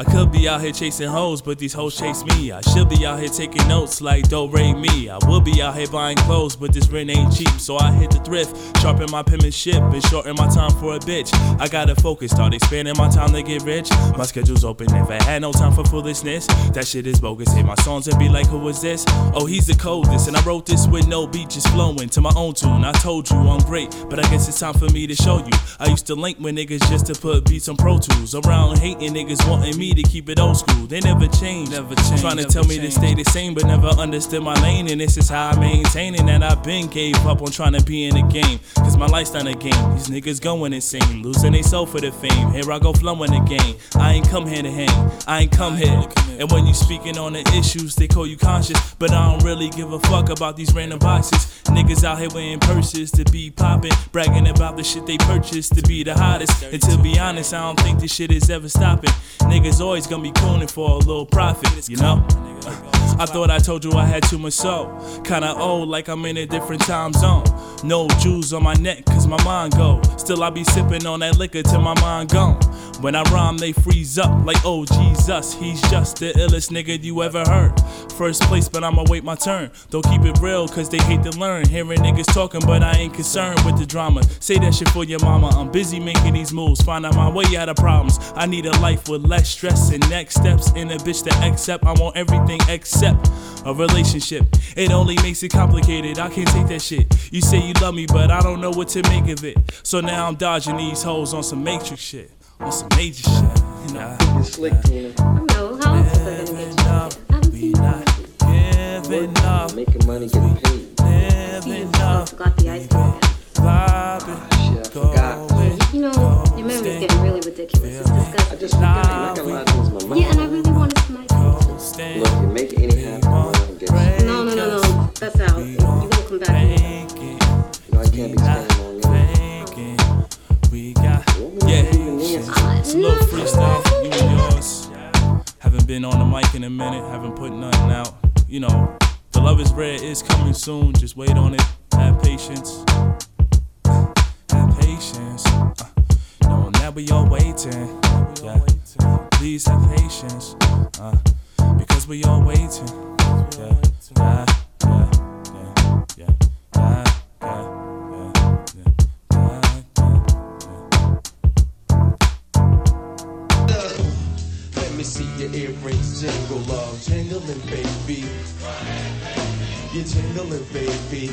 I could be out here chasing hoes, but these hoes chase me. I should be out here taking notes like Do Re Mi. I will be out here buying clothes, but this rent ain't cheap. So I hit the thrift, sharpen my penmanship, and shorten my time for a bitch. I gotta focus, start expanding my time to get rich. My schedule's open, if I had no time for foolishness, that shit is bogus. Hit my songs and be like, who is this? Oh, he's the coldest, and I wrote this with no beat, just flowing to my own tune. I told you I'm great, but I guess it's time for me to show you. I used to link with niggas just to put beats on Pro Tools. Around hating niggas wanting me to keep it old school. They never change. Never change. Trying to tell me to stay the same, but never understood my lane. And this is how I maintain it. And I've been gave up on trying to be in the game. Cause my life's not a game. These niggas going insane. Losing they soul for the fame. Here I go flowing again. I ain't come here to hang. I ain't come here. And when you speaking on the issues, they call you conscious. But I don't really give a fuck about these random boxes. Niggas out here wearing purses to be popping. Bragging about the shit they purchased to be the hottest. And to be honest, I don't think this shit is ever stopping. Niggas always gonna be cooning for a little profit, you know? I thought I told you I had too much soul. Kinda old, like I'm in a different time zone. No jewels on my neck, cause my mind go. Still, I be sipping on that liquor till my mind gone. When I rhyme, they freeze up like, oh Jesus, he's just the illest nigga you ever heard. First place, but I'ma wait my turn. Don't keep it real, cause they hate to learn. Hearing niggas talking, but I ain't concerned with the drama. Say that shit for your mama. I'm busy making these moves, finding my way out of problems. I need a life with less stress and next steps. In a bitch to accept, I want everything except a relationship. It only makes it complicated. I can't take that shit. You say you love me, but I don't know what to make of it. So now I'm dodging these hoes on some matrix shit, on some major shit. You know. You slick, Tina. I know. How else was I gonna get you? Giving I haven't we seen not giving up, Making money, getting paid. It's a little freestyle you and yours. Haven't been on the mic in a minute, haven't put nothing out. You know, the love is rare is coming soon. Just wait on it. Have patience. Have patience. Uh, knowing that we all waiting. Yeah. Please have patience. Uh, because we all waiting. Me see your earrings jingle, love, jingling, baby. You're jingling, baby.